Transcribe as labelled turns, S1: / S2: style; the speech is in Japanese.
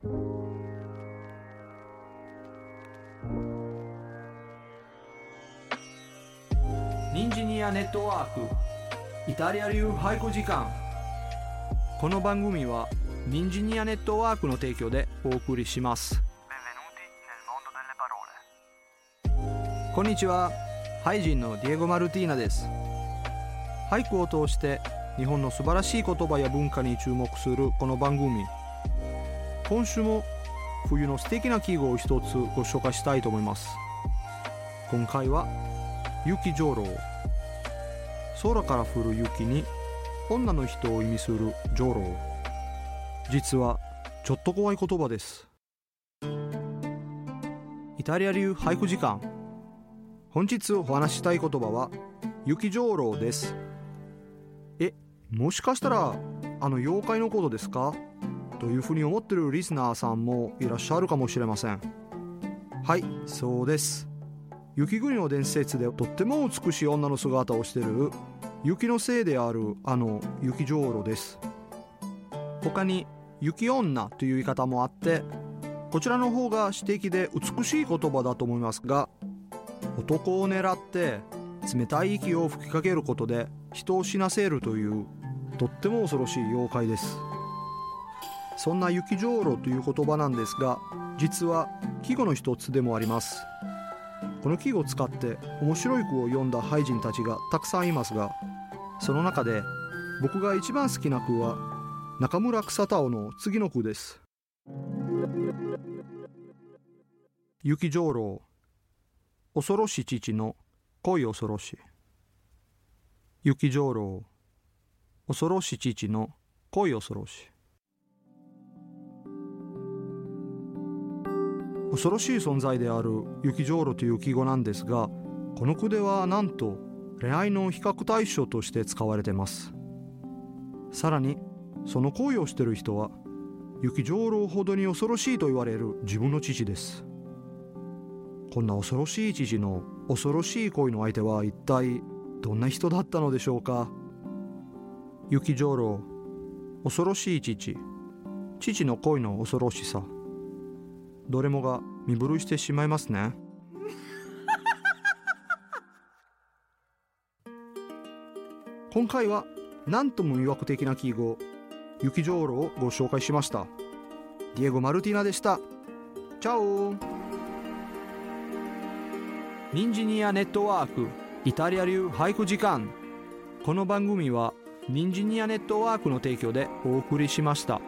S1: ニンジニアネットワークイタリア流俳句時間。この番組はニンジニアネットワークの提供でお送りします。こんにちは。ハイジンのディエゴ・マルティーナです。俳句を通して日本の素晴らしい言葉や文化に注目するこの番組今週も冬の素敵な記号を一つご紹介したいと思います。今回は雪上楼空から降る雪に女の人を意味する上楼実はちょっと怖い言葉です。イタリア流俳句時間。本日お話ししたい言葉は雪上楼です。えもしかしたらあの妖怪のことですか？というふうに思ってるリスナーさんもいらっしゃるかもしれません。はいそうです。雪国の伝説でとっても美しい女の姿をしている雪のせいであるあの雪上路です。他に雪女という言い方もあってこちらの方が詩的で美しい言葉だと思いますが男を狙って冷たい息を吹きかけることで人を死なせるというとっても恐ろしい妖怪です。そんな雪上路という言葉なんですが実は季語の一つでもあります。この季語を使って面白い句を読んだ俳人たちがたくさんいますがその中で僕が一番好きな句は中村草田尾の次の句です。雪上楼恐ろし父の恋恐ろし。雪上楼恐ろし父の恋恐ろし。恐ろしい存在である雪上路という記号なんですがこの句ではなんと恋愛の比較対象として使われてます。さらにその行為をしている人は雪上路ほどに恐ろしいと言われる自分の父です。こんな恐ろしい父の恐ろしい恋の相手は一体どんな人だったのでしょうか？雪上路恐ろしい父。父の恋の恐ろしさ。どれもが身震いしてしまいますね。今回は何とも魅惑的な記号雪上路をご紹介しました。ディエゴ・マルティナでした。チャオニンジニアネットワークイタリア流俳句時間。この番組はニンジニアネットワークの提供でお送りしました。